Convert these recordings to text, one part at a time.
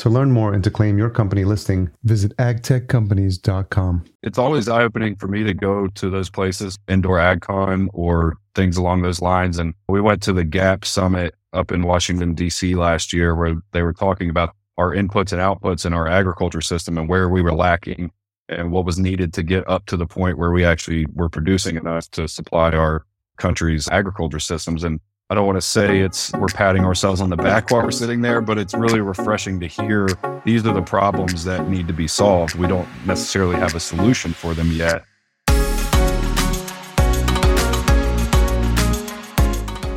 To learn more and to claim your company listing, visit agtechcompanies.com. It's always eye opening for me to go to those places, indoor AgCon or things along those lines. And we went to the GAP Summit up in Washington, D.C. last year, where they were talking about our inputs and outputs in our agriculture system and where we were lacking and what was needed to get up to the point where we actually were producing enough to supply our country's agriculture systems. And I don't want to say it's we're patting ourselves on the back while we're sitting there, but it's really refreshing to hear these are the problems that need to be solved. We don't necessarily have a solution for them yet.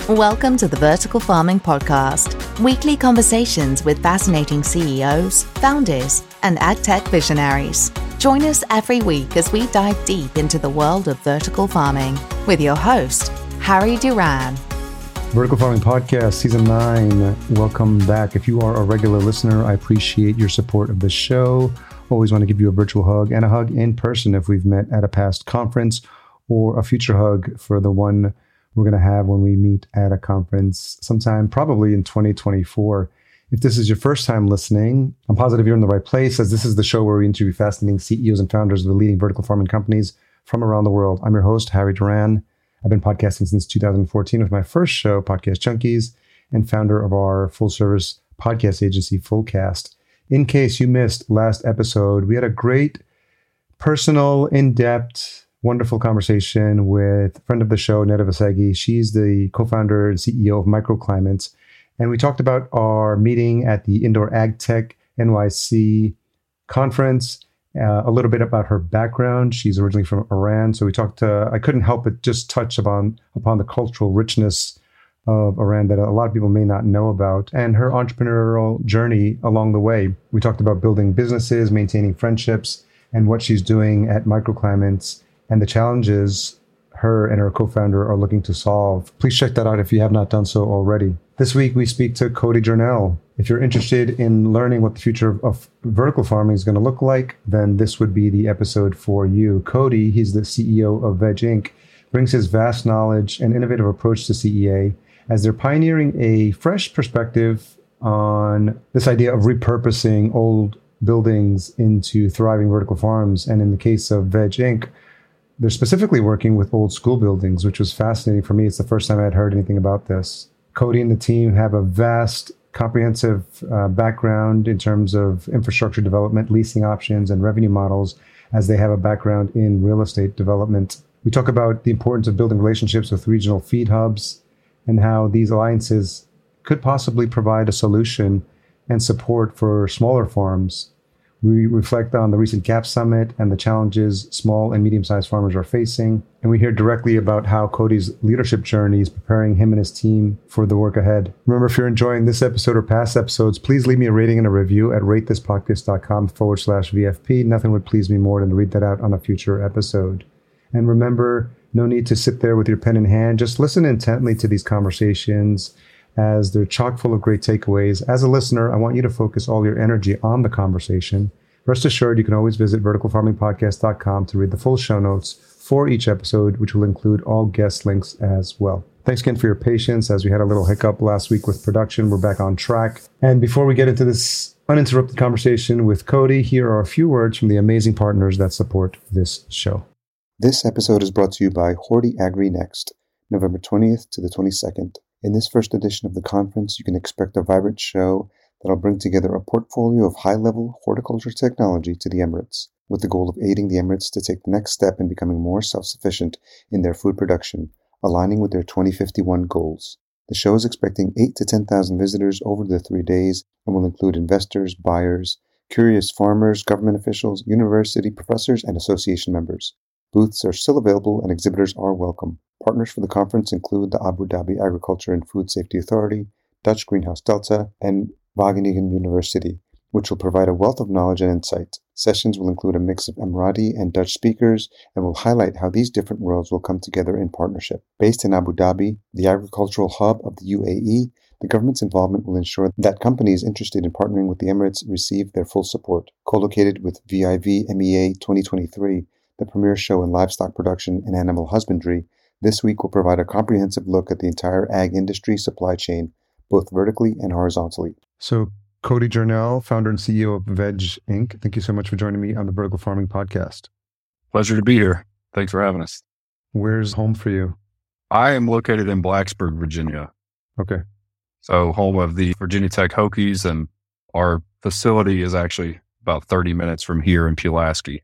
Welcome to the Vertical Farming Podcast, weekly conversations with fascinating CEOs, founders, and agtech visionaries. Join us every week as we dive deep into the world of vertical farming with your host, Harry Duran. Vertical Farming Podcast, Season 9. Welcome back. If you are a regular listener, I appreciate your support of the show. Always want to give you a virtual hug and a hug in person if we've met at a past conference, or a future hug for the one we're going to have when we meet at a conference sometime probably in 2024. If this is your first time listening, I'm positive you're in the right place, as this is the show where we interview fascinating CEOs and founders of the leading vertical farming companies from around the world. I'm your host, Harry Duran. I've been podcasting since 2014 with my first show, Podcast Junkies, and founder of our full service podcast agency, Fullcast. In case you missed last episode, we had a great, personal, in depth, wonderful conversation with a friend of the show, Neda Vasegi. She's the co founder and CEO of Microclimates. And we talked about our meeting at the Indoor Ag Tech NYC conference uh, a little bit about her background. She's originally from Iran, so we talked. Uh, I couldn't help but just touch upon upon the cultural richness of Iran that a lot of people may not know about, and her entrepreneurial journey along the way. We talked about building businesses, maintaining friendships, and what she's doing at Microclimates, and the challenges her and her co-founder are looking to solve. Please check that out if you have not done so already. This week we speak to Cody Journell. If you're interested in learning what the future of vertical farming is going to look like, then this would be the episode for you. Cody, he's the CEO of Vegg Inc., brings his vast knowledge and innovative approach to CEA as they're pioneering a fresh perspective on this idea of repurposing old buildings into thriving vertical farms. And in the case of Vegg Inc., they're specifically working with old school buildings, which was fascinating for me. It's the first time I had heard anything about this. Cody and the team have a vast, comprehensive uh, background in terms of infrastructure development, leasing options, and revenue models, as they have a background in real estate development. We talk about the importance of building relationships with regional feed hubs and how these alliances could possibly provide a solution and support for smaller farms we reflect on the recent GAP Summit and the challenges small and medium sized farmers are facing. And we hear directly about how Cody's leadership journey is preparing him and his team for the work ahead. Remember, if you're enjoying this episode or past episodes, please leave me a rating and a review at ratethispodcast.com forward slash VFP. Nothing would please me more than to read that out on a future episode. And remember, no need to sit there with your pen in hand. Just listen intently to these conversations as they're chock full of great takeaways. As a listener, I want you to focus all your energy on the conversation. Rest assured, you can always visit verticalfarmingpodcast.com to read the full show notes for each episode, which will include all guest links as well. Thanks again for your patience as we had a little hiccup last week with production. We're back on track. And before we get into this uninterrupted conversation with Cody, here are a few words from the amazing partners that support this show. This episode is brought to you by Horti Agri Next, November 20th to the 22nd. In this first edition of the conference, you can expect a vibrant show that'll bring together a portfolio of high level horticulture technology to the Emirates. with the goal of aiding the Emirates to take the next step in becoming more self sufficient in their food production, aligning with their 2051 goals. The show is expecting 8 to 10,000 visitors over the three days and will include investors, buyers, curious farmers, government officials, university professors, and association members. Booths are still available and exhibitors are welcome. Partners for the conference include the Abu Dhabi Agriculture and Food Safety Authority, Dutch Greenhouse Delta, and Wageningen University, which will provide a wealth of knowledge and insight. Sessions will include a mix of Emirati and Dutch speakers and will highlight how these different worlds will come together in partnership. Based in Abu Dhabi, the agricultural hub of the UAE, the government's involvement will ensure that companies interested in partnering with the Emirates receive their full support. Co-located with VIV MEA 2023, the premier show in livestock production and animal husbandry, this week will provide a comprehensive look at the entire ag industry supply chain, both vertically and horizontally. So, Cody Journell, founder and CEO of Vegg Inc., thank you so much for joining me on the Vertical Farming Podcast. Pleasure to be here. Thanks for having us. Where's home for you? I am located in Blacksburg, Virginia. Okay. So, home of the Virginia Tech Hokies, and our facility is actually about 30 minutes from here in Pulaski.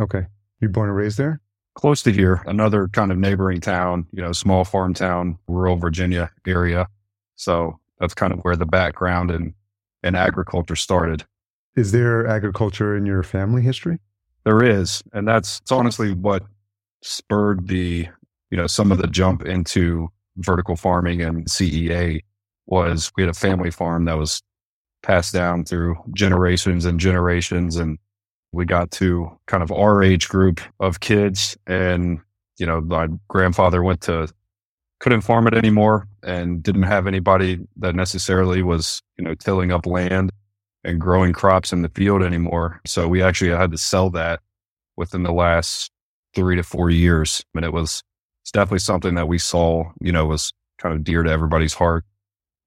Okay. You born and raised there? Close to here, another kind of neighboring town, you know, small farm town, rural Virginia area. So that's kind of where the background and, and agriculture started. Is there agriculture in your family history? There is. And that's it's honestly what spurred the, you know, some of the jump into vertical farming and CEA was we had a family farm that was passed down through generations and generations. And we got to kind of our age group of kids and you know my grandfather went to couldn't farm it anymore and didn't have anybody that necessarily was you know tilling up land and growing crops in the field anymore. So we actually had to sell that within the last three to four years. And it was it's definitely something that we saw you know was kind of dear to everybody's heart.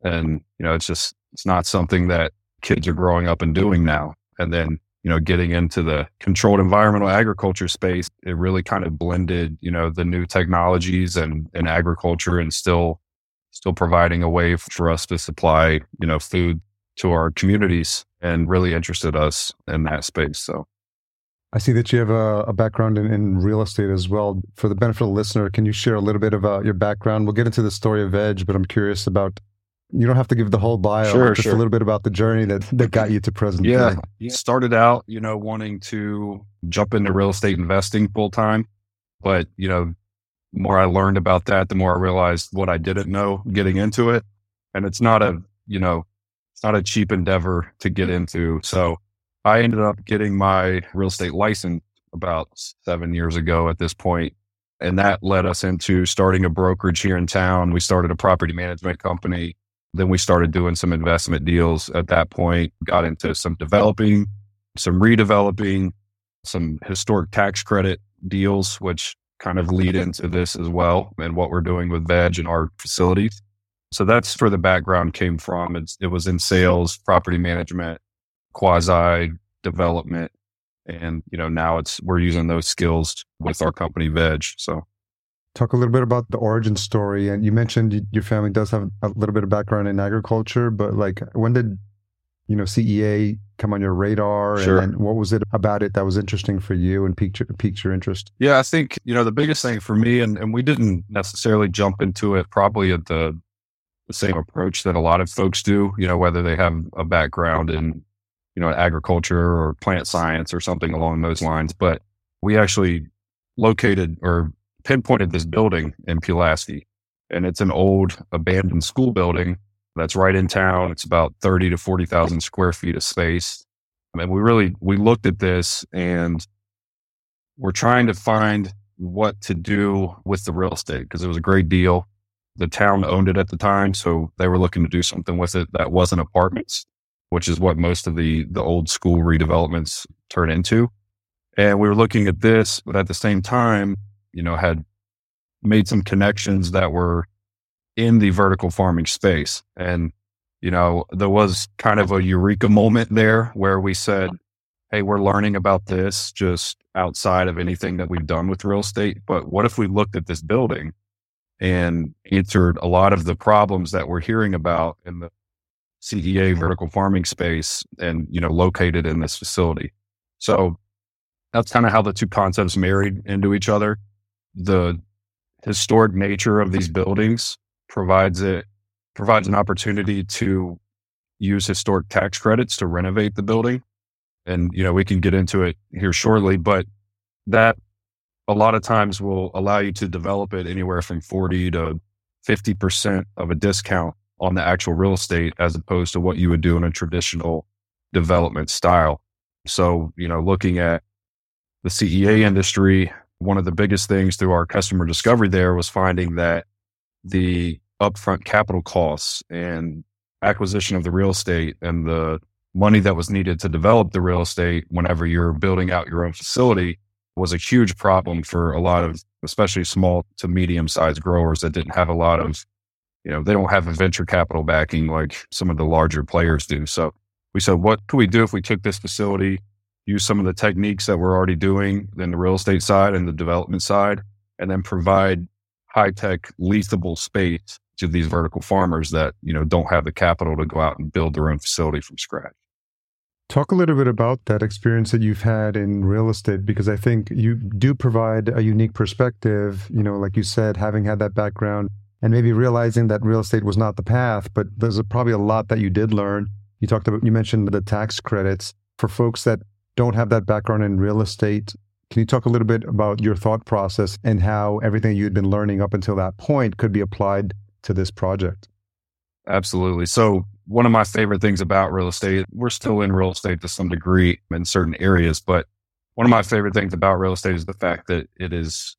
And you know it's just it's not something that kids are growing up and doing now. And then you know, getting into the controlled environmental agriculture space, it really kind of blended, you know, the new technologies and, and agriculture and still, still providing a way for us to supply, you know, food to our communities and really interested us in that space. So I see that you have a, a background in, in, real estate as well. For the benefit of the listener, can you share a little bit about your background? We'll get into the story of Edge, but I'm curious about you don't have to give the whole bio, sure, just sure. a little bit about the journey that, that got you to present. Yeah. Day. Started out, you know, wanting to jump into real estate investing full time. But, you know, the more I learned about that, the more I realized what I didn't know getting into it. And it's not a, you know, it's not a cheap endeavor to get into. So I ended up getting my real estate license about seven years ago at this point, And that led us into starting a brokerage here in town. We started a property management company then we started doing some investment deals at that point, got into some developing, some redeveloping, some historic tax credit deals, which kind of lead into this as well and what we're doing with Vegg and our facilities. So that's where the background came from. It's, it was in sales, property management, quasi development. And, you know, now it's, we're using those skills with our company Vegg. So talk a little bit about the origin story. And you mentioned your family does have a little bit of background in agriculture, but like when did you know CEA come on your radar? Sure. And, and what was it about it that was interesting for you and piqued your, piqued your interest? Yeah, I think you know the biggest thing for me, and, and we didn't necessarily jump into it probably at the the same approach that a lot of folks do. You know, whether they have a background in you know agriculture or plant science or something along those lines, but we actually located or pinpointed this building in Pulaski, and it's an old abandoned school building that's right in town. It's about 30 to 40,000 square feet of space. and we really, we looked at this and we're trying to find what to do with the real estate because it was a great deal. The town owned it at the time. So they were looking to do something with it that wasn't apartments, which is what most of the, the old school redevelopments turn into. And we were looking at this, but at the same time, you know, had made some connections that were in the vertical farming space. And, you know, there was kind of a eureka moment there where we said, Hey, we're learning about this just outside of anything that we've done with real estate. But what if we looked at this building and answered a lot of the problems that we're hearing about in the CEA vertical farming space and, you know, located in this facility? So that's kind of how the two concepts married into each other. The historic nature of these buildings provides it provides an opportunity to use historic tax credits to renovate the building. And, you know, we can get into it here shortly, but that a lot of times will allow you to develop it anywhere from 40 to 50% of a discount on the actual real estate as opposed to what you would do in a traditional development style. So, you know, looking at the CEA industry, one of the biggest things through our customer discovery there was finding that the upfront capital costs and acquisition of the real estate and the money that was needed to develop the real estate whenever you're building out your own facility was a huge problem for a lot of especially small to medium sized growers that didn't have a lot of you know they don't have a venture capital backing like some of the larger players do. So we said what could we do if we took this facility use some of the techniques that we're already doing in the real estate side and the development side and then provide high tech leasable space to these vertical farmers that you know don't have the capital to go out and build their own facility from scratch Talk a little bit about that experience that you've had in real estate, because I think you do provide a unique perspective. You know, like you said, having had that background and maybe realizing that real estate was not the path, but there's a, probably a lot that you did learn. You talked about, you mentioned the tax credits for folks that don't have that background in real estate. Can you talk a little bit about your thought process and how everything you had been learning up until that point could be applied to this project? Absolutely. So one of my favorite things about real estate, we're still in real estate to some degree in certain areas, but one of my favorite things about real estate is the fact that it is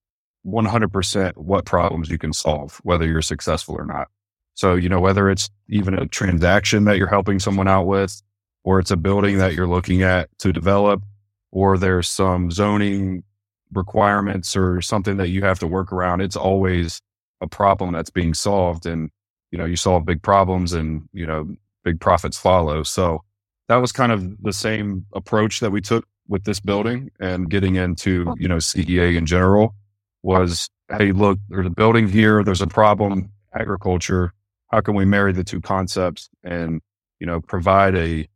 100% what problems you can solve, whether you're successful or not. So, you know, whether it's even a transaction that you're helping someone out with, or it's a building that you're looking at to develop, or there's some zoning requirements or something that you have to work around, it's always a problem that's being solved. And you know, you solve big problems and, you know, big profits follow. So that was kind of the same approach that we took with this building and getting into, you know, CEA in general was, Hey, look, there's a building here. There's a problem, agriculture. How can we marry the two concepts and, you know, provide a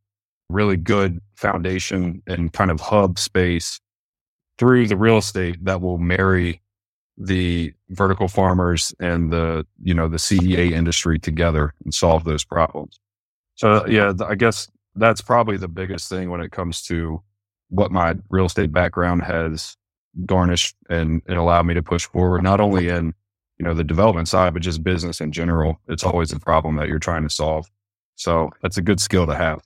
really good foundation and kind of hub space through the real estate that will marry the vertical farmers and the you know the CEA industry together and solve those problems. So yeah, I guess that's probably the biggest thing when it comes to what my real estate background has garnished and it allowed me to push forward not only in you know the development side but just business in general. It's always a problem that you're trying to solve. So that's a good skill to have.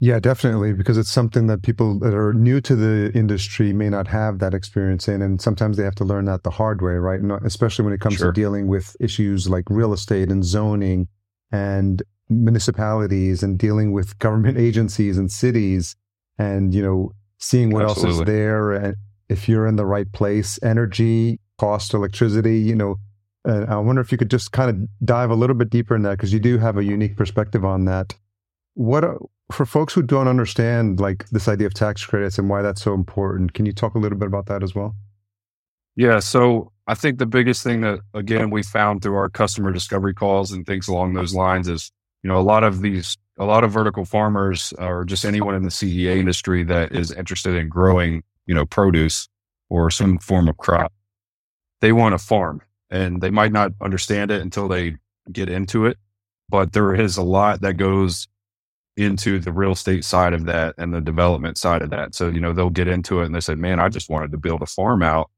Yeah, definitely, because it's something that people that are new to the industry may not have that experience in, and sometimes they have to learn that the hard way, right? And especially when it comes sure. to dealing with issues like real estate and zoning and municipalities and dealing with government agencies and cities, and you know, seeing what Absolutely. else is there, and if you're in the right place, energy, cost, electricity, you know. And I wonder if you could just kind of dive a little bit deeper in that because you do have a unique perspective on that. What for folks who don't understand like this idea of tax credits and why that's so important, can you talk a little bit about that as well? Yeah, so I think the biggest thing that again we found through our customer discovery calls and things along those lines is, you know, a lot of these a lot of vertical farmers or just anyone in the CEA industry that is interested in growing, you know, produce or some form of crop, they want to farm and they might not understand it until they get into it. But there is a lot that goes into the real estate side of that and the development side of that. So, you know, they'll get into it and they said, man, I just wanted to build a farm out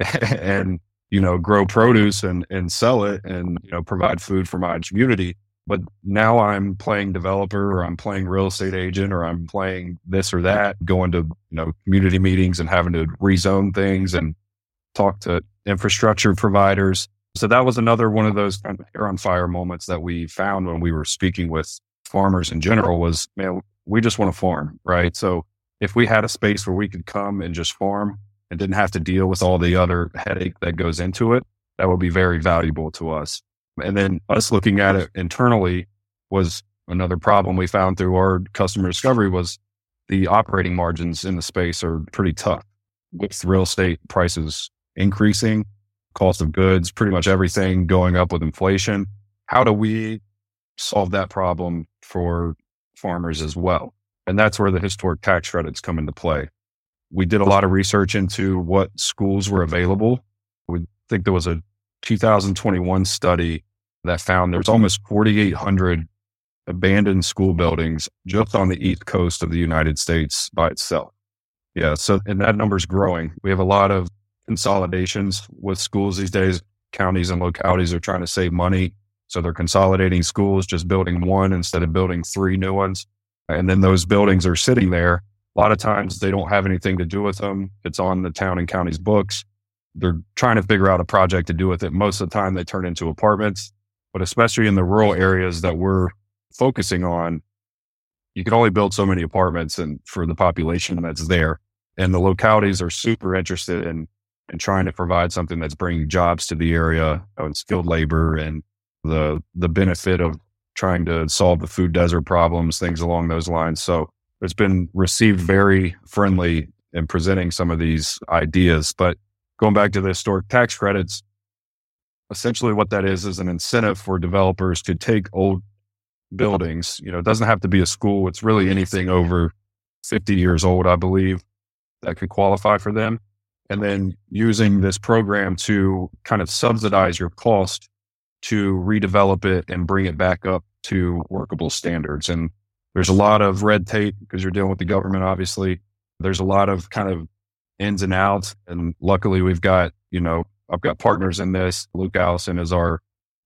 and, you know, grow produce and, and sell it and, you know, provide food for my community. But now I'm playing developer or I'm playing real estate agent or I'm playing this or that, going to, you know, community meetings and having to rezone things and talk to infrastructure providers. So that was another one of those kind of hair on fire moments that we found when we were speaking with farmers in general was, man, we just want to farm, right? So if we had a space where we could come and just farm and didn't have to deal with all the other headache that goes into it, that would be very valuable to us. And then us looking at it internally was another problem we found through our customer discovery was the operating margins in the space are pretty tough with real estate prices increasing, cost of goods, pretty much everything going up with inflation. How do we solve that problem for farmers as well. And that's where the historic tax credits come into play. we did a lot of research into what schools were available. We think there was a 2021 study that found there's almost 4,800 abandoned school buildings just on the east coast of the United States by itself. Yeah. So, and that number is growing. We have a lot of consolidations with schools these days. Counties and localities are trying to save money. So they're consolidating schools, just building one instead of building three new ones. And then those buildings are sitting there. A lot of times they don't have anything to do with them. It's on the town and county's books. They're trying to figure out a project to do with it. Most of the time they turn into apartments, but especially in the rural areas that we're focusing on, you can only build so many apartments and for the population that's there. And the localities are super interested in, in trying to provide something that's bringing jobs to the area and skilled labor and the, the benefit of trying to solve the food desert problems, things along those lines. So it's been received very friendly in presenting some of these ideas. But going back to the historic tax credits, essentially what that is is an incentive for developers to take old buildings. You know, it doesn't have to be a school. It's really anything over 50 years old, I believe, that could qualify for them. And then using this program to kind of subsidize your cost to redevelop it and bring it back up to workable standards. And there's a lot of red tape because you're dealing with the government, obviously. There's a lot of kind of ins and outs. And luckily, we've got, you know, I've got partners in this. Luke Allison is our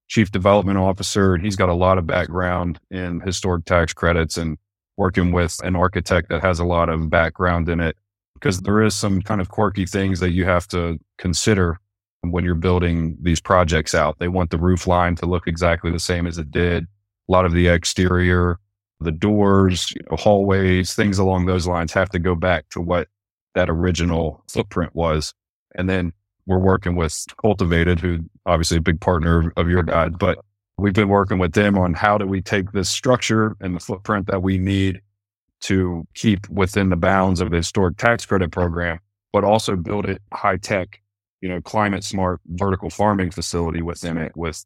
chief development officer, and he's got a lot of background in historic tax credits and working with an architect that has a lot of background in it because there is some kind of quirky things that you have to consider when you're building these projects out. They want the roof line to look exactly the same as it did. A lot of the exterior, the doors, you know, hallways, things along those lines have to go back to what that original footprint was. And then we're working with Cultivated, who obviously a big partner of your guide, but we've been working with them on how do we take this structure and the footprint that we need to keep within the bounds of the historic tax credit program, but also build it high tech you know, climate smart vertical farming facility within it with,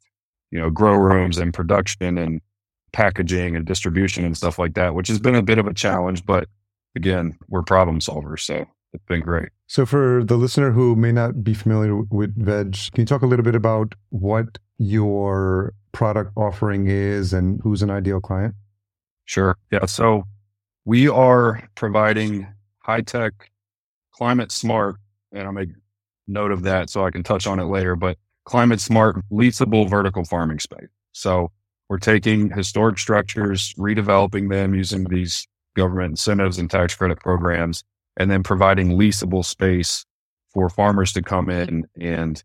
you know, grow rooms and production and packaging and distribution and stuff like that, which has been a bit of a challenge, but again, we're problem solvers. So it's been great. So for the listener who may not be familiar with Vegg, can you talk a little bit about what your product offering is and who's an ideal client? Sure. Yeah. So we are providing high tech, climate smart, and I'm note of that so I can touch on it later, but climate smart, leasable vertical farming space. So we're taking historic structures, redeveloping them using these government incentives and tax credit programs, and then providing leasable space for farmers to come in and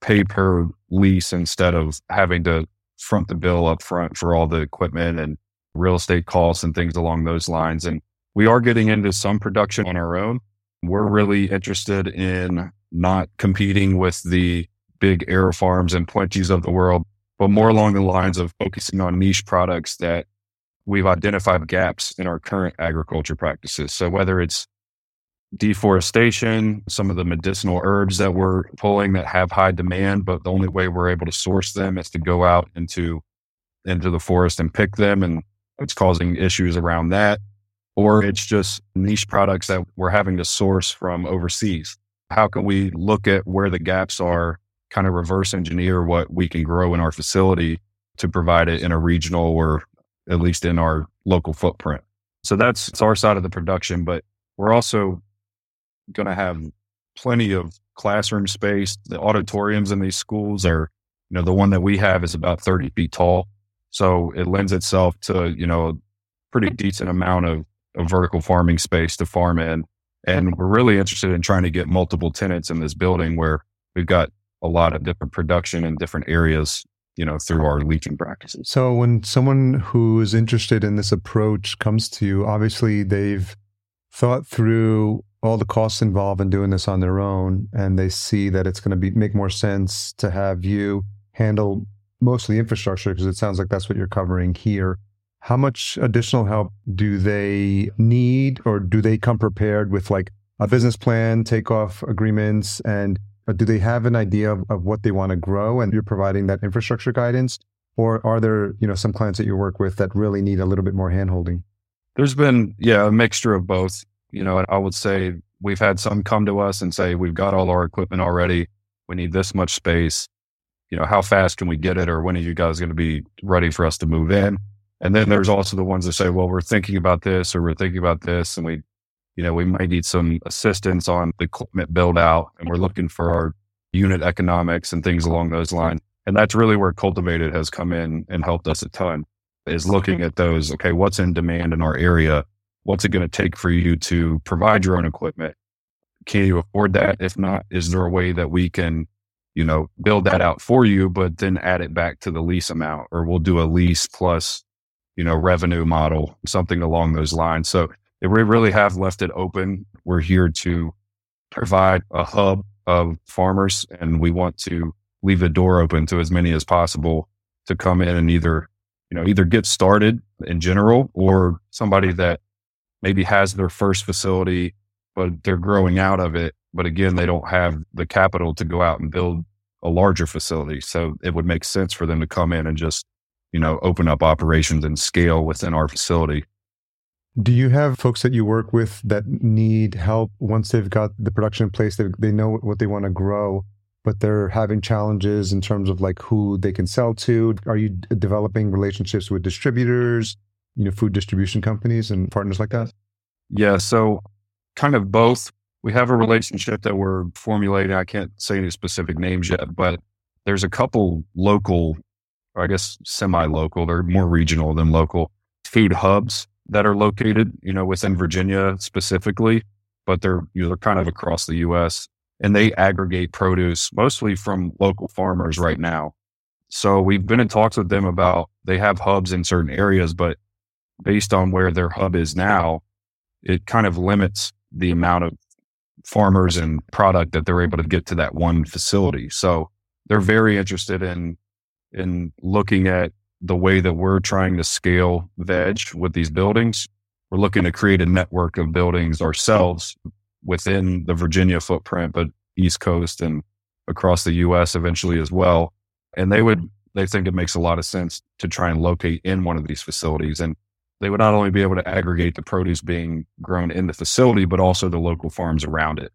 pay per lease instead of having to front the bill up front for all the equipment and real estate costs and things along those lines. And we are getting into some production on our own. We're really interested in not competing with the big AeroFarms and Plenties of the world, but more along the lines of focusing on niche products that we've identified gaps in our current agriculture practices. So whether it's deforestation, some of the medicinal herbs that we're pulling that have high demand, but the only way we're able to source them is to go out into into the forest and pick them and it's causing issues around that. Or it's just niche products that we're having to source from overseas how can we look at where the gaps are, kind of reverse engineer what we can grow in our facility to provide it in a regional or at least in our local footprint. So that's it's our side of the production, but we're also going to have plenty of classroom space. The auditoriums in these schools are, you know, the one that we have is about 30 feet tall. So it lends itself to, you know, pretty decent amount of, of vertical farming space to farm in. And we're really interested in trying to get multiple tenants in this building where we've got a lot of different production in different areas, you know, through our leaching practices. So when someone who is interested in this approach comes to you, obviously they've thought through all the costs involved in doing this on their own and they see that it's going to be make more sense to have you handle most of the infrastructure because it sounds like that's what you're covering here how much additional help do they need or do they come prepared with like a business plan, takeoff agreements, and uh, do they have an idea of, of what they want to grow and you're providing that infrastructure guidance? Or are there, you know, some clients that you work with that really need a little bit more handholding? There's been, yeah, a mixture of both. You know, I would say we've had some come to us and say, we've got all our equipment already. We need this much space. You know, how fast can we get it? Or when are you guys going to be ready for us to move in? And then there's also the ones that say, well, we're thinking about this or we're thinking about this and we, you know, we might need some assistance on the equipment build out and we're looking for our unit economics and things along those lines. And that's really where Cultivated has come in and helped us a ton is looking mm-hmm. at those. Okay. What's in demand in our area? What's it going to take for you to provide your own equipment? Can you afford that? If not, is there a way that we can, you know, build that out for you, but then add it back to the lease amount or we'll do a lease plus you know, revenue model, something along those lines. So we really have left it open. We're here to provide a hub of farmers and we want to leave the door open to as many as possible to come in and either, you know, either get started in general or somebody that maybe has their first facility, but they're growing out of it. But again, they don't have the capital to go out and build a larger facility. So it would make sense for them to come in and just you know, open up operations and scale within our facility. Do you have folks that you work with that need help once they've got the production in place? They, they know what they want to grow, but they're having challenges in terms of like who they can sell to. Are you developing relationships with distributors, you know, food distribution companies and partners like that? Yeah. So, kind of both. We have a relationship that we're formulating. I can't say any specific names yet, but there's a couple local I guess semi local, they're more regional than local food hubs that are located, you know, within Virginia specifically, but they're, you know, they're kind of across the US and they aggregate produce mostly from local farmers right now. So we've been in talks with them about they have hubs in certain areas, but based on where their hub is now, it kind of limits the amount of farmers and product that they're able to get to that one facility. So they're very interested in in looking at the way that we're trying to scale mm-hmm. Vegg with these buildings. We're looking to create a network of buildings ourselves within the Virginia footprint, but East Coast and across the US eventually as well. And they would, they think it makes a lot of sense to try and locate in one of these facilities. And they would not only be able to aggregate the produce being grown in the facility, but also the local farms around it.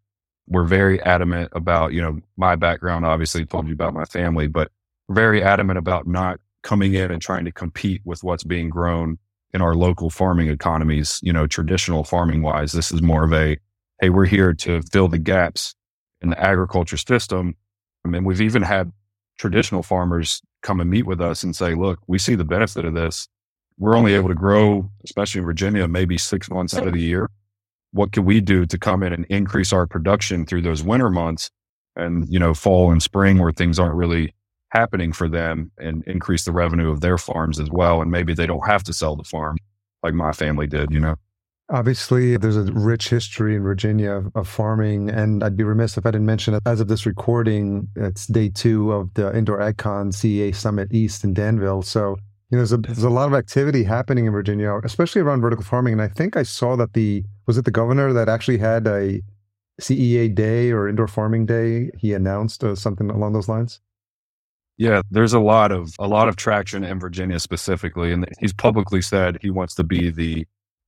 We're very adamant about, you know, my background obviously told you about my family, but very adamant about not coming in and trying to compete with what's being grown in our local farming economies, you know, traditional farming wise. This is more of a, hey, we're here to fill the gaps in the agriculture system. I mean, we've even had traditional farmers come and meet with us and say, look, we see the benefit of this. We're only able to grow, especially in Virginia, maybe six months out of the year. What can we do to come in and increase our production through those winter months and, you know, fall and spring where things aren't really happening for them and increase the revenue of their farms as well. And maybe they don't have to sell the farm like my family did, you know? Obviously, there's a rich history in Virginia of, of, farming, and I'd be remiss if I didn't mention it. As of this recording, it's day two of the Indoor AgCon CEA Summit East in Danville. So, you know, there's a, there's a lot of activity happening in Virginia, especially around vertical farming. And I think I saw that the, was it the governor that actually had a CEA day or indoor farming day? He announced uh, something along those lines? Yeah, there's a lot of a lot of traction in Virginia specifically, and he's publicly said he wants to be the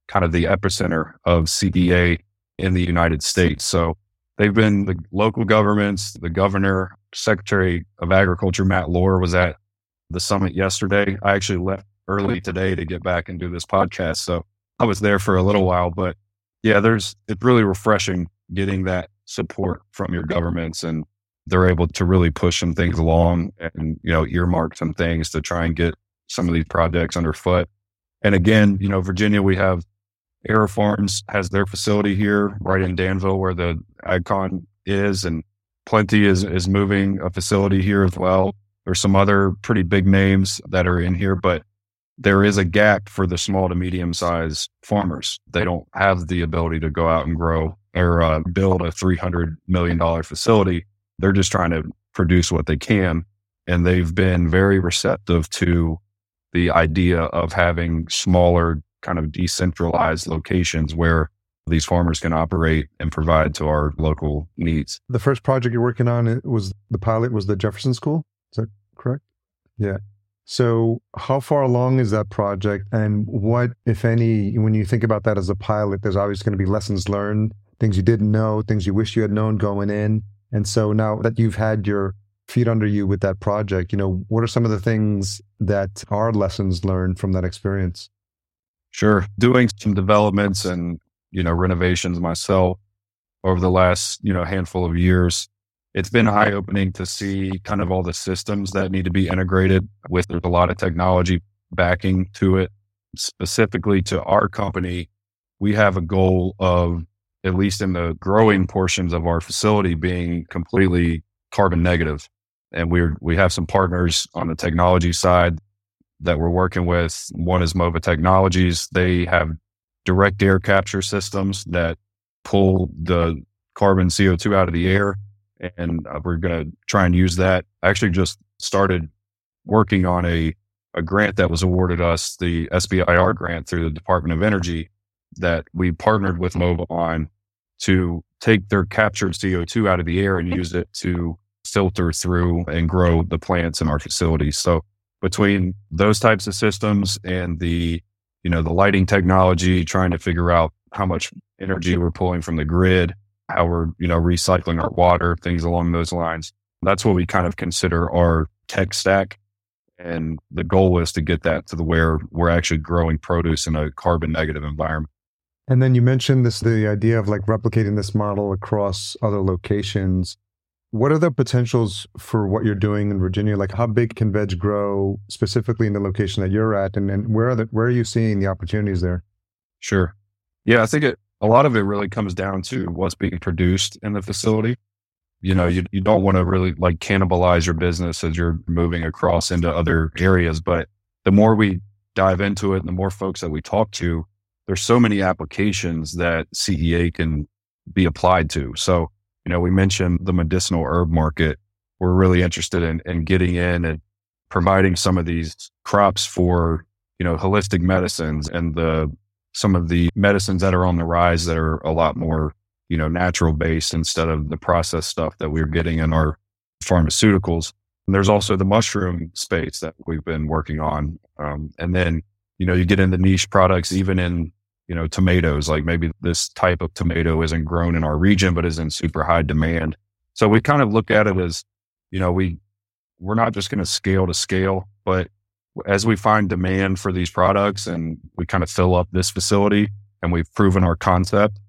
kind of the epicenter of CEA in the United States. So they've been the local governments, the governor, Secretary of Agriculture Matt Lohr was at the summit yesterday. I actually left early today to get back and do this podcast, so I was there for a little while. But yeah, there's it's really refreshing getting that support from your governments and they're able to really push some things along and, you know, earmark some things to try and get some of these projects underfoot. And again, you know, Virginia, we have AeroFarms has their facility here right in Danville where the AgCon is and Plenty is, is moving a facility here as well. There's some other pretty big names that are in here, but there is a gap for the small to medium sized farmers. They don't have the ability to go out and grow or uh, build a $300 million facility they're just trying to produce what they can. And they've been very receptive to the idea of having smaller, kind of decentralized locations where these farmers can operate and provide to our local needs. The first project you're working on was the pilot was the Jefferson School. Is that correct? Yeah. So, how far along is that project? And what, if any, when you think about that as a pilot, there's always going to be lessons learned things you didn't know, things you wish you had known going in. And so now that you've had your feet under you with that project, you know, what are some of the things that are lessons learned from that experience? Sure. Doing some developments and, you know, renovations myself over the last, you know, handful of years. It's been eye opening to see kind of all the systems that need to be integrated with there's a lot of technology backing to it. Specifically to our company, we have a goal of at least in the growing portions of our facility being completely carbon negative. And we're, we have some partners on the technology side that we're working with. One is Mova Technologies. They have direct air capture systems that pull the carbon CO2 out of the air. And uh, we're going to try and use that. I actually just started working on a, a grant that was awarded us, the SBIR grant through the Department of Energy that we partnered with Mova on to take their captured CO2 out of the air and use it to filter through and grow the plants in our facilities. So between those types of systems and the, you know, the lighting technology, trying to figure out how much energy we're pulling from the grid, how we're, you know, recycling our water, things along those lines. That's what we kind of consider our tech stack. And the goal is to get that to the where we're actually growing produce in a carbon negative environment. And then you mentioned this the idea of like replicating this model across other locations. What are the potentials for what you're doing in Virginia? Like how big can Vegg grow specifically in the location that you're at and, and where are the where are you seeing the opportunities there? Sure. Yeah, I think it a lot of it really comes down to what's being produced in the facility. You know, you, you don't want to really like cannibalize your business as you're moving across into other areas. But the more we dive into it, and the more folks that we talk to, there's so many applications that CEA can be applied to. So, you know, we mentioned the medicinal herb market. We're really interested in, in getting in and providing some of these crops for, you know, holistic medicines and the, some of the medicines that are on the rise that are a lot more, you know, natural based instead of the processed stuff that we're getting in our pharmaceuticals. And there's also the mushroom space that we've been working on. Um, and then, you know, you get into niche products, even in you know, tomatoes, like maybe this type of tomato isn't grown in our region, but is in super high demand. So we kind of look at it as, you know, we, we're not just going to scale to scale, but as we find demand for these products and we kind of fill up this facility and we've proven our concept,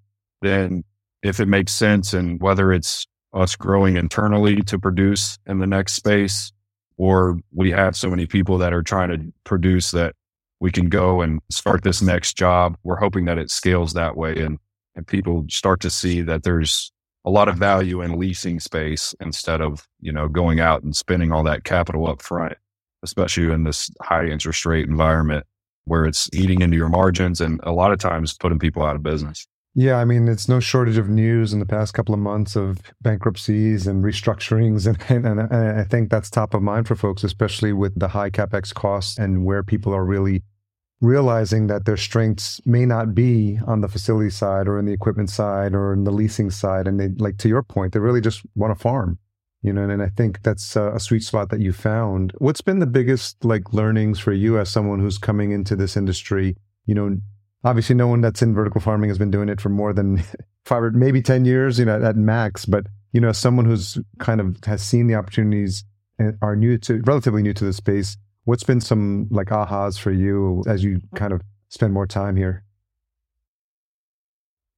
then if it makes sense and whether it's us growing internally to produce in the next space or we have so many people that are trying to produce that we can go and start this next job. We're hoping that it scales that way and, and people start to see that there's a lot of value in leasing space instead of, you know, going out and spending all that capital up front, especially in this high interest rate environment where it's eating into your margins and a lot of times putting people out of business. Yeah, I mean, it's no shortage of news in the past couple of months of bankruptcies and restructurings. And, and, and, I think that's top of mind for folks, especially with the high capex costs and where people are really realizing that their strengths may not be on the facility side or in the equipment side or in the leasing side. And they, like to your point, they really just want to farm, you know, and I think that's uh, a sweet spot that you found. What's been the biggest like learnings for you as someone who's coming into this industry? You know, obviously no one that's in vertical farming has been doing it for more than five or maybe 10 years, you know, at max. But, you know, someone who's kind of has seen the opportunities and are new to relatively new to the space, What's been some like ahas for you as you kind of spend more time here?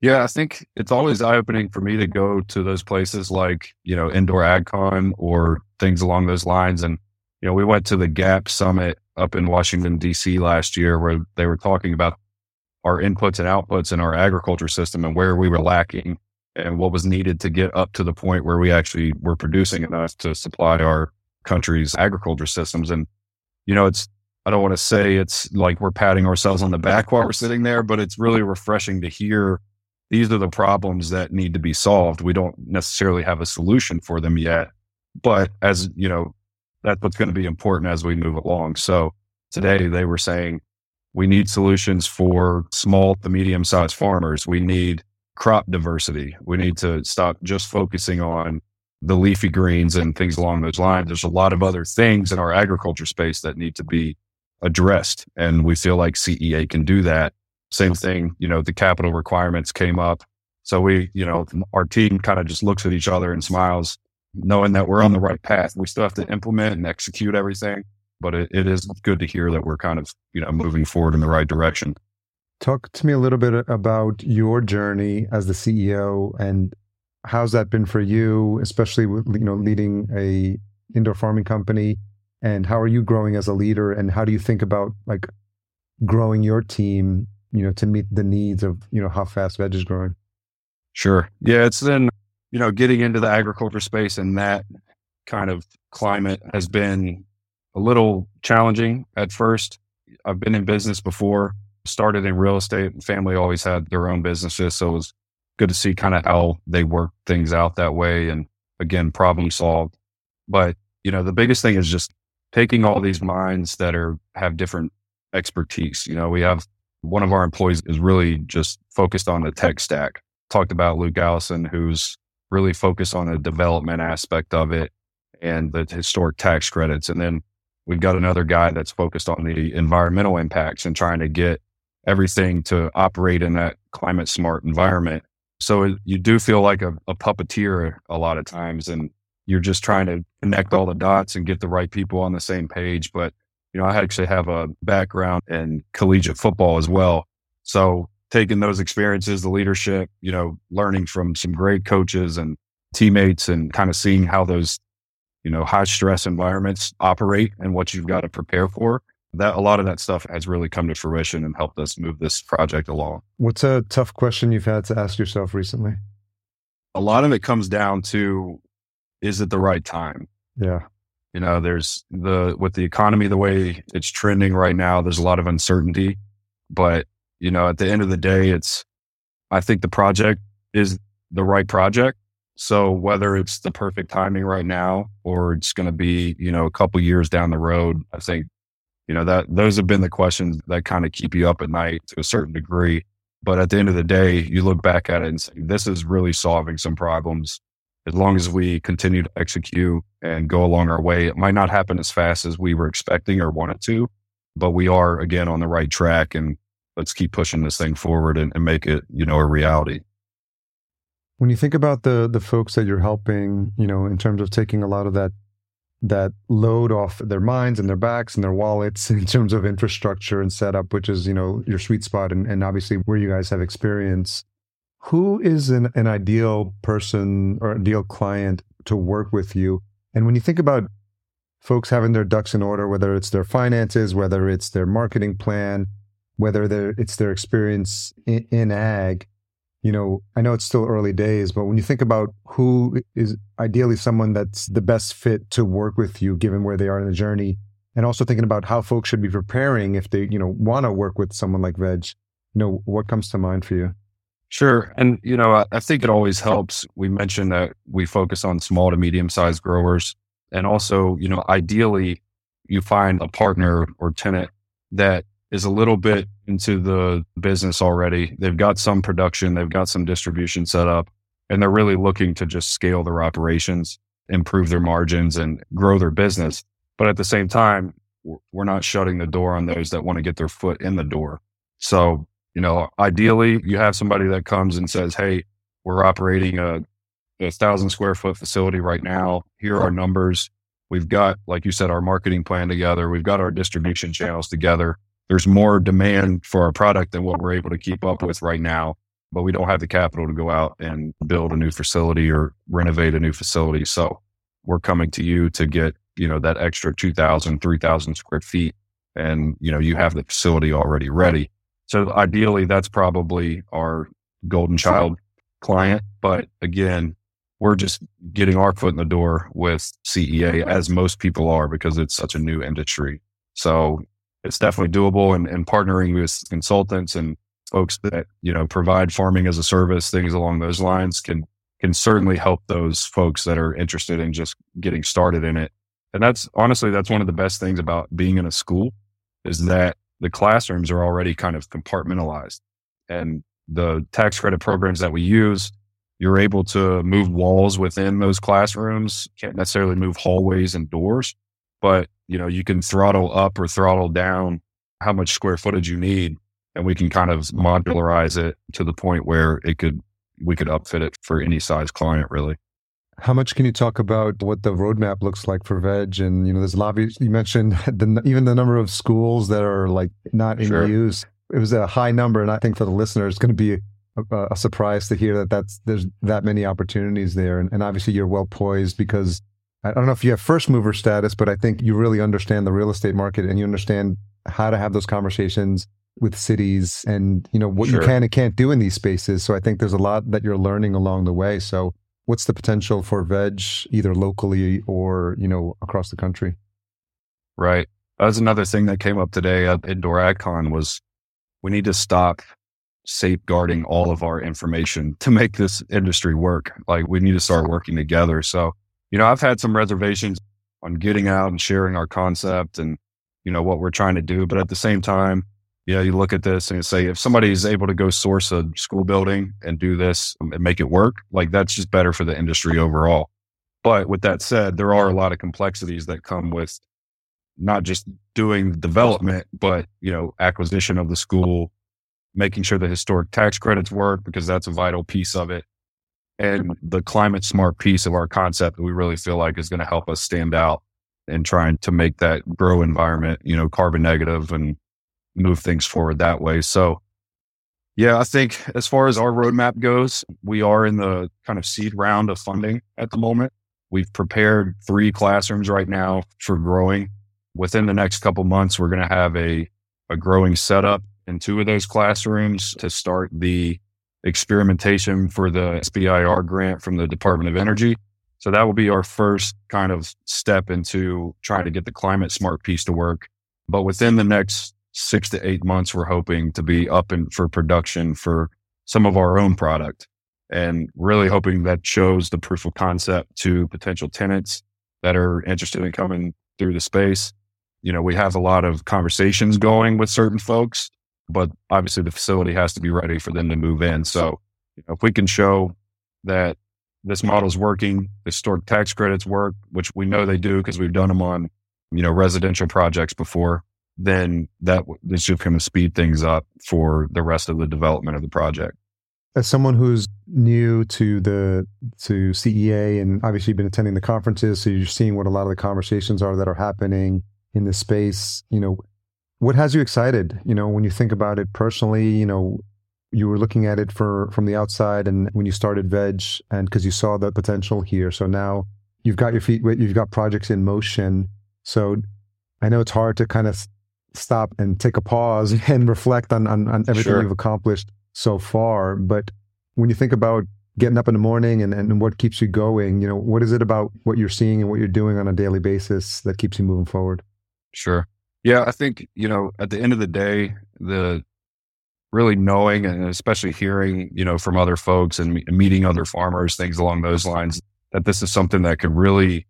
Yeah, I think it's always eye opening for me to go to those places like, you know, Indoor AgCon or things along those lines. And, you know, we went to the GAP summit up in Washington, DC last year where they were talking about our inputs and outputs in our agriculture system and where we were lacking and what was needed to get up to the point where we actually were producing enough to supply our country's agriculture systems. And you know, it's, I don't want to say it's like we're patting ourselves on the back while we're sitting there, but it's really refreshing to hear these are the problems that need to be solved. We don't necessarily have a solution for them yet, but as you know, that's what's going to be important as we move along. So today they were saying we need solutions for small to medium sized farmers. We need crop diversity. We need to stop just focusing on the leafy greens and things along those lines. There's a lot of other things in our agriculture space that need to be addressed. And we feel like CEA can do that. Same thing, you know, the capital requirements came up So we, you know, our team kind of just looks at each other and smiles, knowing that we're on the right path. We still have to implement and execute everything, but it, it is good to hear that we're kind of, you know, moving forward in the right direction. Talk to me a little bit about your journey as the CEO and how's that been for you, especially with, you know, leading a indoor farming company and how are you growing as a leader and how do you think about like growing your team, you know, to meet the needs of, you know, how fast Vegg is growing? Sure. Yeah, it's then, you know, getting into the agriculture space and that kind of climate has been a little challenging at first. I've been in business before started in real estate. Family always had their own businesses. So it was good to see kind of how they work things out that way. And again, problem solved. But, you know, the biggest thing is just taking all these minds that are, have different expertise. You know, we have one of our employees is really just focused on the tech stack. Talked about Luke Allison, who's really focused on the development aspect of it and the historic tax credits. And then we've got another guy that's focused on the environmental impacts and trying to get everything to operate in that climate smart environment. So you do feel like a, a puppeteer a lot of times, and you're just trying to connect all the dots and get the right people on the same page. But you know, I actually have a background in collegiate football as well. So taking those experiences, the leadership, you know, learning from some great coaches and teammates and kind of seeing how those, you know, high stress environments operate and what you've got to prepare for that a lot of that stuff has really come to fruition and helped us move this project along. What's a tough question you've had to ask yourself recently? A lot of it comes down to is it the right time? Yeah. You know, there's the with the economy the way it's trending right now, there's a lot of uncertainty. But, you know, at the end of the day, it's I think the project is the right project. So whether it's the perfect timing right now or it's going to be, you know, a couple years down the road, I think you know that those have been the questions that kind of keep you up at night to a certain degree. But at the end of the day you look back at it and say this is really solving some problems. As long as we continue to execute and go along our way it might not happen as fast as we were expecting or wanted to but we are again on the right track and let's keep pushing this thing forward and, and make it you know a reality when you think about the the folks that you're helping you know in terms of taking a lot of that that load off their minds and their backs and their wallets in terms of infrastructure and setup, which is, you know, your sweet spot and, and obviously where you guys have experience. Who is an, an ideal person or ideal client to work with you? And when you think about folks having their ducks in order, whether it's their finances, whether it's their marketing plan, whether it's their experience in, in ag, you know, I know it's still early days, but when you think about who is ideally someone that's the best fit to work with you, given where they are in the journey, and also thinking about how folks should be preparing if they, you know, want to work with someone like Vegg, you know, what comes to mind for you? Sure. And, you know, I, I think it always helps. We mentioned that we focus on small to medium sized growers. And also, you know, ideally, you find a partner or tenant that is a little bit into the business already. They've got some production, they've got some distribution set up, and they're really looking to just scale their operations, improve their margins, and grow their business. But at the same time, we're not shutting the door on those that want to get their foot in the door. So, you know, ideally, you have somebody that comes and says, Hey, we're operating a, a thousand square foot facility right now. Here are our numbers. We've got, like you said, our marketing plan together. We've got our distribution channels together there's more demand for our product than what we're able to keep up with right now. But we don't have the capital to go out and build a new facility or renovate a new facility. So we're coming to you to get, you know, that extra 2000, 3000 square feet. And, you know, you have the facility already ready. So ideally, that's probably our golden child client. But again, we're just getting our foot in the door with CEA as most people are because it's such a new industry. So it's definitely doable and, and partnering with consultants and folks that, you know, provide farming as a service, things along those lines can, can certainly help those folks that are interested in just getting started in it. And that's honestly, that's one of the best things about being in a school is that the classrooms are already kind of compartmentalized. And the tax credit programs that we use, you're able to move walls within those classrooms, can't necessarily move hallways and doors, but you know, you can throttle up or throttle down how much square footage you need. And we can kind of modularize it to the point where it could, we could upfit it for any size client really. How much can you talk about what the roadmap looks like for Vegg? And you know, there's. Of, you mentioned the, even the number of schools that are like not in sure. use. It was a high number, and I think for the listener, it's going to be a, a, surprise to hear that that's there's that many opportunities there. And, and obviously, you're well poised because I don't know if you have first mover status, but I think you really understand the real estate market and you understand how to have those conversations with cities and you know what sure. you can and can't do in these spaces. So I think there's a lot that you're learning along the way. So what's the potential for Vegg either locally or you know across the country? Right. That was another thing that came up today at Indoor AgCon was we need to stop safeguarding all of our information to make this industry work. Like we need to start working together. So, you know, I've had some reservations on getting out and sharing our concept and, you know, what we're trying to do. But at the same time, you know, you look at this and you say, if somebody is able to go source a school building and do this and make it work, like that's just better for the industry overall. But with that said, there are a lot of complexities that come with not just doing development, but, you know, acquisition of the school, making sure the historic tax credits work because that's a vital piece of it. And mm-hmm. the climate smart piece of our concept that we really feel like is going to help us stand out in trying to make that grow environment, you know, carbon negative and move things forward that way. So, yeah, I think as far as our roadmap goes, we are in the kind of seed round of funding at the moment. We've prepared three classrooms right now for growing. Within the next couple months, we're going to have a, a growing setup in two of those classrooms to start the experimentation for the SBIR grant from the Department of Energy. So that will be our first kind of step into trying to get the climate smart piece to work. But within the next six to eight months, we're hoping to be up and for production for some of our own product and really hoping that shows the proof of concept to potential tenants that are interested in coming through the space. You know, we have a lot of conversations going with certain folks, but obviously the facility has to be ready for them to move in. So you know, if we can show that this model is working, the historic tax credits work, which we know they do because we've done them on, you know, residential projects before, then that this should kind of speed things up for the rest of the development of the project. As someone who's new to the to CEA and obviously been attending the conferences, so you're seeing what a lot of the conversations are that are happening in this space. You know, what has you excited? You know, when you think about it personally, you know, you were looking at it for from the outside, and when you started Vegg, and because you saw the potential here, so now you've got your feet, you've got projects in motion. So I know it's hard to kind of stop and take a pause and reflect on, on, on everything sure. you've accomplished so far. But when you think about getting up in the morning and, and what keeps you going, you know, what is it about what you're seeing and what you're doing on a daily basis that keeps you moving forward? Sure. Yeah, I think, you know, at the end of the day, the really knowing and especially hearing, you know, from other folks and meeting other farmers, things along those lines, that this is something that could really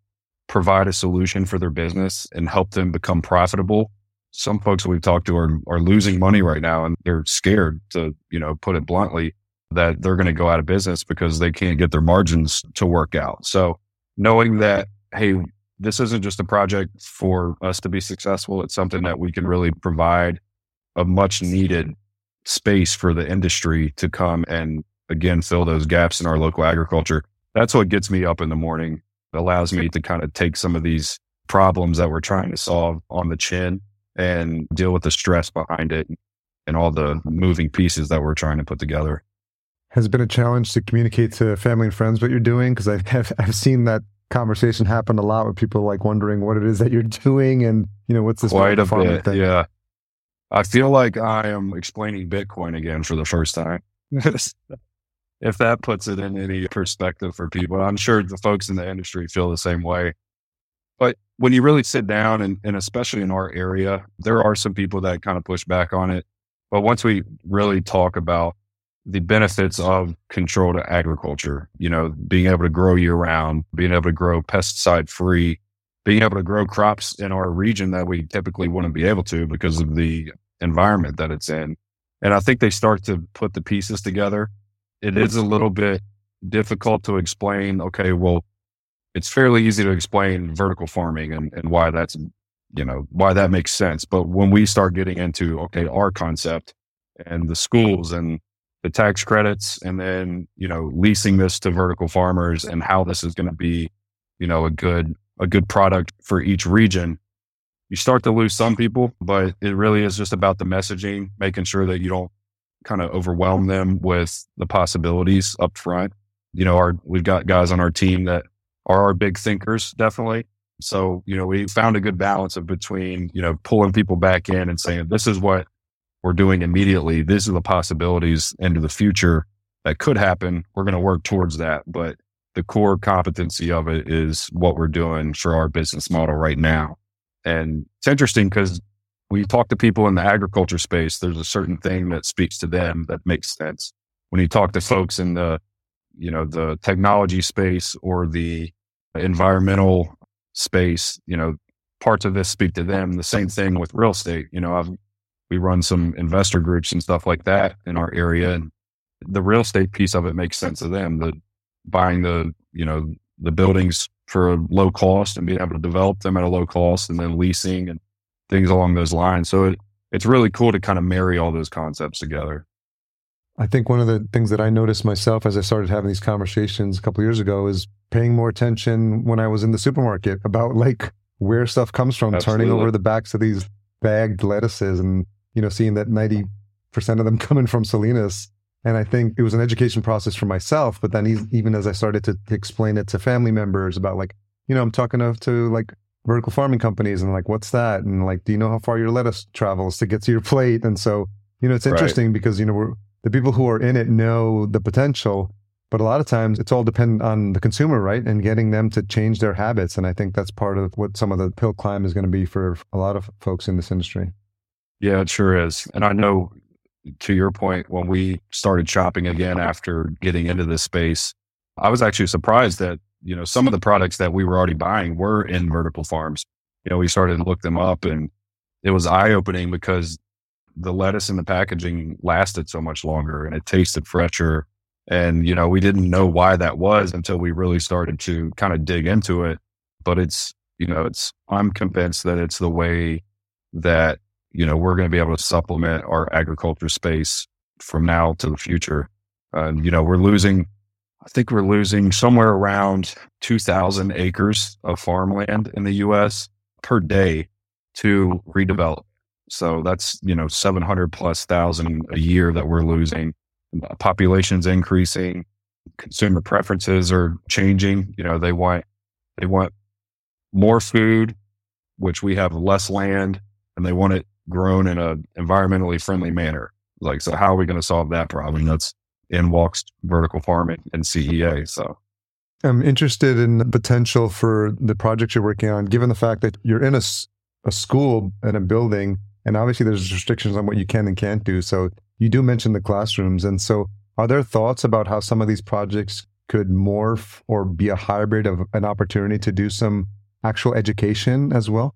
provide a solution for their business and help them become profitable some folks we've talked to are, are losing money right now and they're scared to, you know, put it bluntly that they're going to go out of business because they can't get their margins to work out. So knowing that, Hey, this isn't just a project for us to be successful. It's something that we can really provide a much needed space for the industry to come and again, fill those gaps in our local agriculture. That's what gets me up in the morning. It allows me to kind of take some of these problems that we're trying to solve on the chin and deal with the stress behind it and all the moving pieces that we're trying to put together. Has been a challenge to communicate to family and friends what you're doing? Because I've, I've seen that conversation happened a lot with people like wondering what it is that you're doing and, you know, what's this quite a bit. Thing? Yeah. I feel like I am explaining Bitcoin again for the first time. if that puts it in any perspective for people, I'm sure the folks in the industry feel the same way. But when you really sit down and, and especially in our area, there are some people that kind of push back on it. But once we really talk about the benefits of controlled agriculture, you know, being able to grow year round, being able to grow pesticide free, being able to grow crops in our region that we typically wouldn't be able to because of the environment that it's in. And I think they start to put the pieces together. It is a little bit difficult to explain, okay, well, it's fairly easy to explain vertical farming and, and why that's, you know, why that makes sense. But when we start getting into, okay, our concept and the schools and the tax credits and then, you know, leasing this to vertical farmers and how this is going to be, you know, a good, a good product for each region. You start to lose some people, but it really is just about the messaging, making sure that you don't kind of overwhelm them with the possibilities up front. You know, our, we've got guys on our team that are our big thinkers, definitely. So, you know, we found a good balance of between, you know, pulling people back in and saying, this is what we're doing immediately. These are the possibilities into the future that could happen. We're going to work towards that. But the core competency of it is what we're doing for our business model right now. And it's interesting because when you talk to people in the agriculture space, there's a certain thing that speaks to them that makes sense. When you talk to folks in the, you know, the technology space or the environmental space, you know, parts of this speak to them. The same thing with real estate. You know, I've, we run some investor groups and stuff like that in our area, and the real estate piece of it makes sense to them. The buying the, you know, the buildings for a low cost and being able to develop them at a low cost, and then leasing and things along those lines. So it, it's really cool to kind of marry all those concepts together. I think one of the things that I noticed myself as I started having these conversations a couple years ago is paying more attention when I was in the supermarket about like where stuff comes from, Absolutely. turning over the backs of these bagged lettuces and, you know, seeing that 90% of them coming from Salinas. And I think it was an education process for myself. But then even as I started to explain it to family members about like, you know, I'm talking to, to like vertical farming companies and like, what's that? And like, do you know how far your lettuce travels to get to your plate? And so, you know, it's interesting right. because, you know, we're, the people who are in it know the potential but a lot of times it's all dependent on the consumer, right? And getting them to change their habits. And I think that's part of what some of the hill climb is going to be for a lot of folks in this industry. Yeah, it sure is. And I know to your point, when we started shopping again after getting into this space, I was actually surprised that, you know, some of the products that we were already buying were in vertical farms. You know, we started to look them up and it was eye opening because the lettuce in the packaging lasted so much longer and it tasted fresher and, you know, we didn't know why that was until we really started to kind of dig into it. But it's, you know, it's, I'm convinced that it's the way that, you know, we're going to be able to supplement our agriculture space from now to the future. And, you know, we're losing, I think we're losing somewhere around 2,000 acres of farmland in the US per day to redevelop. So that's, you know, 700 plus thousand a year that we're losing population's increasing, consumer preferences are changing. You know, they want they want more food, which we have less land, and they want it grown in a environmentally friendly manner. Like, so how are we going to solve that problem? That's in walks vertical farming and CEA. So I'm interested in the potential for the projects you're working on, given the fact that you're in a, a school and a building, and obviously there's restrictions on what you can and can't do. So you do mention the classrooms. And so, are there thoughts about how some of these projects could morph or be a hybrid of an opportunity to do some actual education as well?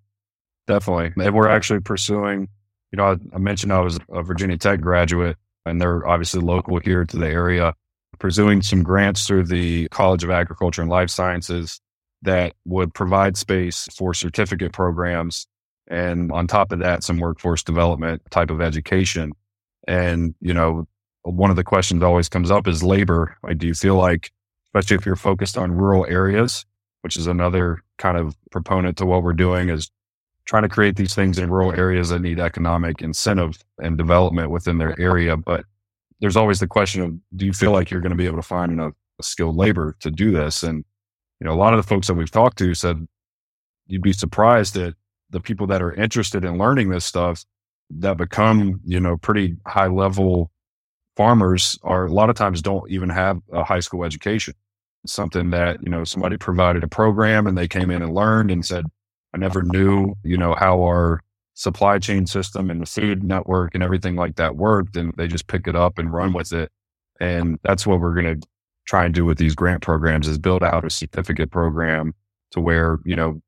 Definitely. And we're actually pursuing, you know, I, I mentioned I was a Virginia Tech graduate and they're obviously local here to the area, pursuing some grants through the College of Agriculture and Life Sciences that would provide space for certificate programs. And on top of that, some workforce development type of education and, you know, one of the questions always comes up is labor. Like, do you feel like, especially if you're focused on rural areas, which is another kind of proponent to what we're doing is trying to create these things in rural areas that need economic incentive and development within their area. But there's always the question of, do you feel like you're going to be able to find enough skilled labor to do this? And, you know, a lot of the folks that we've talked to said you'd be surprised that the people that are interested in learning this stuff that become, you know, pretty high level farmers are a lot of times don't even have a high school education. Something that, you know, somebody provided a program and they came in and learned and said, I never knew, you know, how our supply chain system and the food network and everything like that worked. And they just pick it up and run with it. And that's what we're going to try and do with these grant programs is build out a certificate program to where, you know,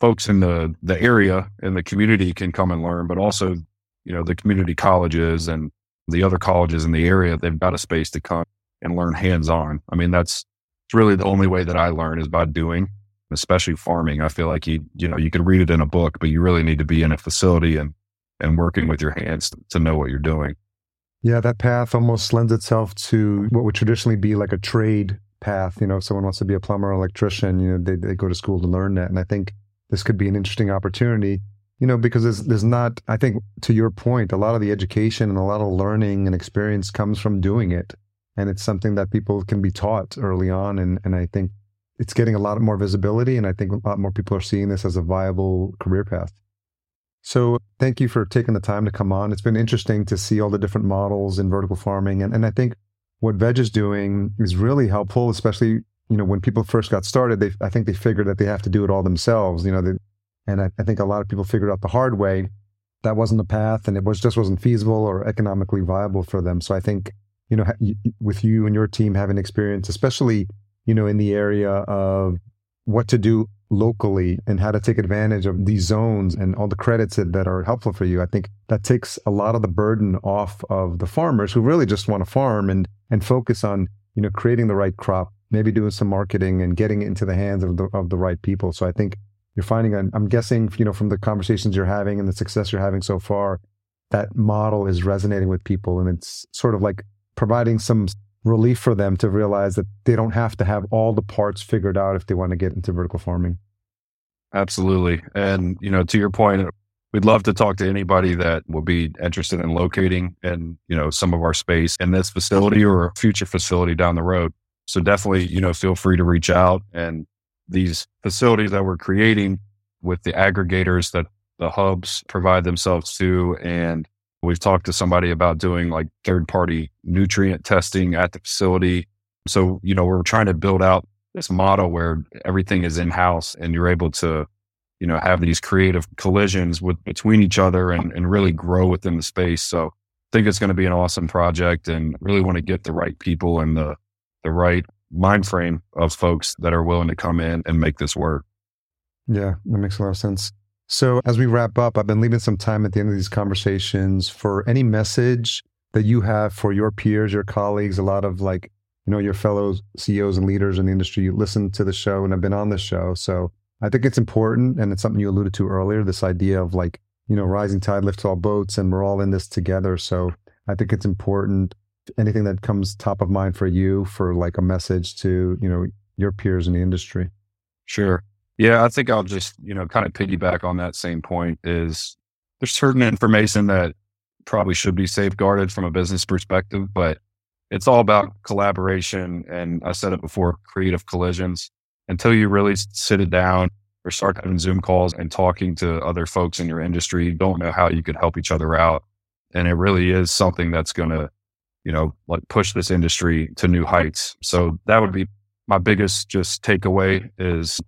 folks in the the area and the community can come and learn, but also, you know, the community colleges and the other colleges in the area, they've got a space to come and learn hands on. I mean, that's it's really the only way that I learn is by doing, especially farming. I feel like you, you know, you can read it in a book, but you really need to be in a facility and, and working with your hands to know what you're doing. Yeah, that path almost lends itself to what would traditionally be like a trade path. You know, if someone wants to be a plumber or electrician, you know, they, they go to school to learn that. And I think this could be an interesting opportunity, you know, because there's, there's not, I think to your point, a lot of the education and a lot of learning and experience comes from doing it. And it's something that people can be taught early on. And, and I think it's getting a lot more visibility. And I think a lot more people are seeing this as a viable career path. So thank you for taking the time to come on. It's been interesting to see all the different models in vertical farming. And, and I think what Vegg is doing is really helpful, especially, you know, when people first got started, they, I think they figured that they have to do it all themselves, you know, they, and I, I think a lot of people figured out the hard way that wasn't the path and it was just wasn't feasible or economically viable for them. So I think, you know, with you and your team having experience, especially, you know, in the area of what to do locally and how to take advantage of these zones and all the credits that, that are helpful for you. I think that takes a lot of the burden off of the farmers who really just want to farm and and focus on, you know, creating the right crop, maybe doing some marketing and getting it into the hands of the of the right people. So I think you're finding I'm guessing, you know, from the conversations you're having and the success you're having so far, that model is resonating with people and it's sort of like providing some relief for them to realize that they don't have to have all the parts figured out if they want to get into vertical farming. Absolutely. And, you know, to your point, we'd love to talk to anybody that will be interested in locating and, you know, some of our space in this facility or a future facility down the road. So definitely, you know, feel free to reach out and these facilities that we're creating with the aggregators that the hubs provide themselves to and We've talked to somebody about doing like third party nutrient testing at the facility. So, you know, we're trying to build out this model where everything is in house and you're able to, you know, have these creative collisions with between each other and, and really grow within the space. So I think it's going to be an awesome project and really want to get the right people and the, the right mind frame of folks that are willing to come in and make this work. Yeah, that makes a lot of sense. So, as we wrap up, I've been leaving some time at the end of these conversations for any message that you have for your peers, your colleagues, a lot of like, you know, your fellow CEOs and leaders in the industry. You listen to the show and have been on the show. So, I think it's important. And it's something you alluded to earlier this idea of like, you know, rising tide lifts all boats and we're all in this together. So, I think it's important. Anything that comes top of mind for you for like a message to, you know, your peers in the industry. Sure. Yeah, I think I'll just, you know, kind of piggyback on that same point is there's certain information that probably should be safeguarded from a business perspective, but it's all about collaboration. And I said it before, creative collisions. Until you really sit it down or start having Zoom calls and talking to other folks in your industry, you don't know how you could help each other out. And it really is something that's going to, you know, like push this industry to new heights. So that would be my biggest just takeaway is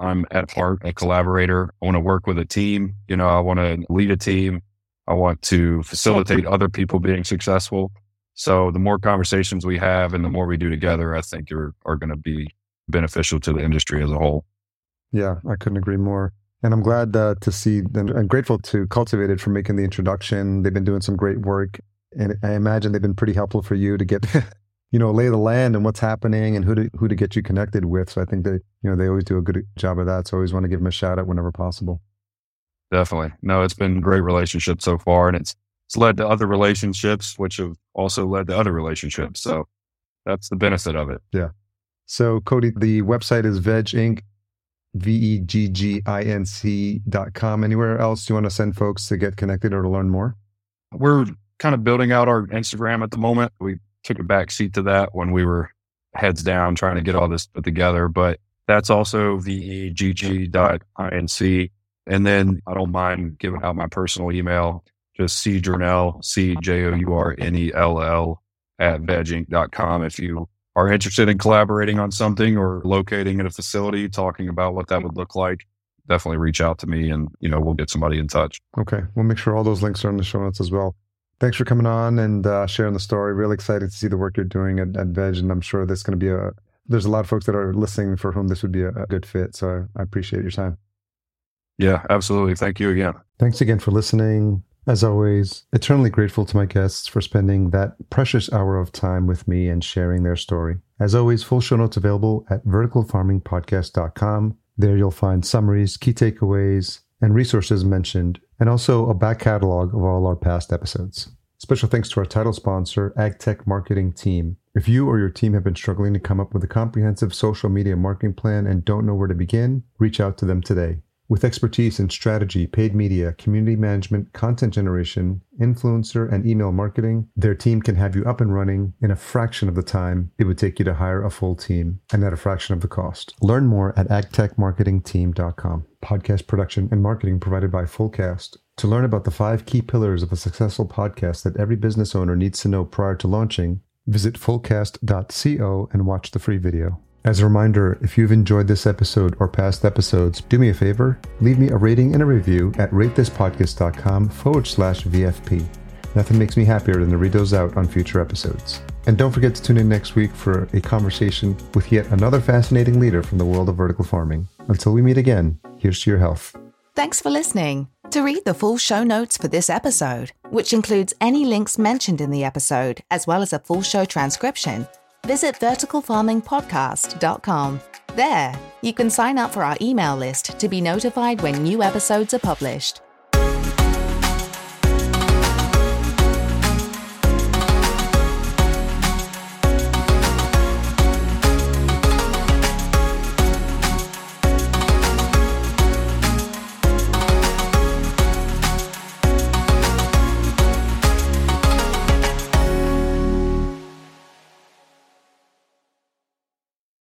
I'm at heart a collaborator. I want to work with a team. You know, I want to lead a team. I want to facilitate other people being successful. So the more conversations we have and the more we do together, I think are, are going to be beneficial to the industry as a whole. Yeah, I couldn't agree more. And I'm glad uh, to see and grateful to Cultivated for making the introduction. They've been doing some great work. And I imagine they've been pretty helpful for you to get you know, lay the land and what's happening and who to who to get you connected with. So I think that you know they always do a good job of that. So I always want to give them a shout out whenever possible. Definitely, no, it's been a great relationship so far, and it's it's led to other relationships, which have also led to other relationships. So that's the benefit of it. Yeah. So Cody, the website is Vegg Inc. V E G G I N C dot com. Anywhere else you want to send folks to get connected or to learn more? We're kind of building out our Instagram at the moment. We took a back seat to that when we were heads down trying to get all this put together. But that's also vegg.inc. And then I don't mind giving out my personal email, just C Journell, C J O U R N E L L at vegginc.com. If you are interested in collaborating on something or locating at a facility, talking about what that would look like, definitely reach out to me and, you know, we'll get somebody in touch. Okay. We'll make sure all those links are in the show notes as well thanks for coming on and uh, sharing the story. Really excited to see the work you're doing at, at Vegg, and I'm sure there's going to be a there's a lot of folks that are listening for whom this would be a, a good fit. So I, I appreciate your time. Yeah, absolutely. Thank you again. Thanks again for listening. As always, eternally grateful to my guests for spending that precious hour of time with me and sharing their story. As always, full show notes available at verticalfarmingpodcast.com. There you'll find summaries, key takeaways, and resources mentioned, and also a back catalog of all our past episodes. Special thanks to our title sponsor, AgTech Marketing Team. If you or your team have been struggling to come up with a comprehensive social media marketing plan and don't know where to begin, reach out to them today. With expertise in strategy, paid media, community management, content generation, influencer, and email marketing, their team can have you up and running in a fraction of the time it would take you to hire a full team and at a fraction of the cost. Learn more at agtechmarketingteam.com. Podcast production and marketing provided by Fullcast. To learn about the five key pillars of a successful podcast that every business owner needs to know prior to launching, visit fullcast.co and watch the free video. As a reminder, if you've enjoyed this episode or past episodes, do me a favor, leave me a rating and a review at ratethispodcast.com forward slash VFP. Nothing makes me happier than to read those out on future episodes. And don't forget to tune in next week for a conversation with yet another fascinating leader from the world of vertical farming. Until we meet again, here's to your health. Thanks for listening. To read the full show notes for this episode, which includes any links mentioned in the episode, as well as a full show transcription, visit verticalfarmingpodcast.com. There, you can sign up for our email list to be notified when new episodes are published.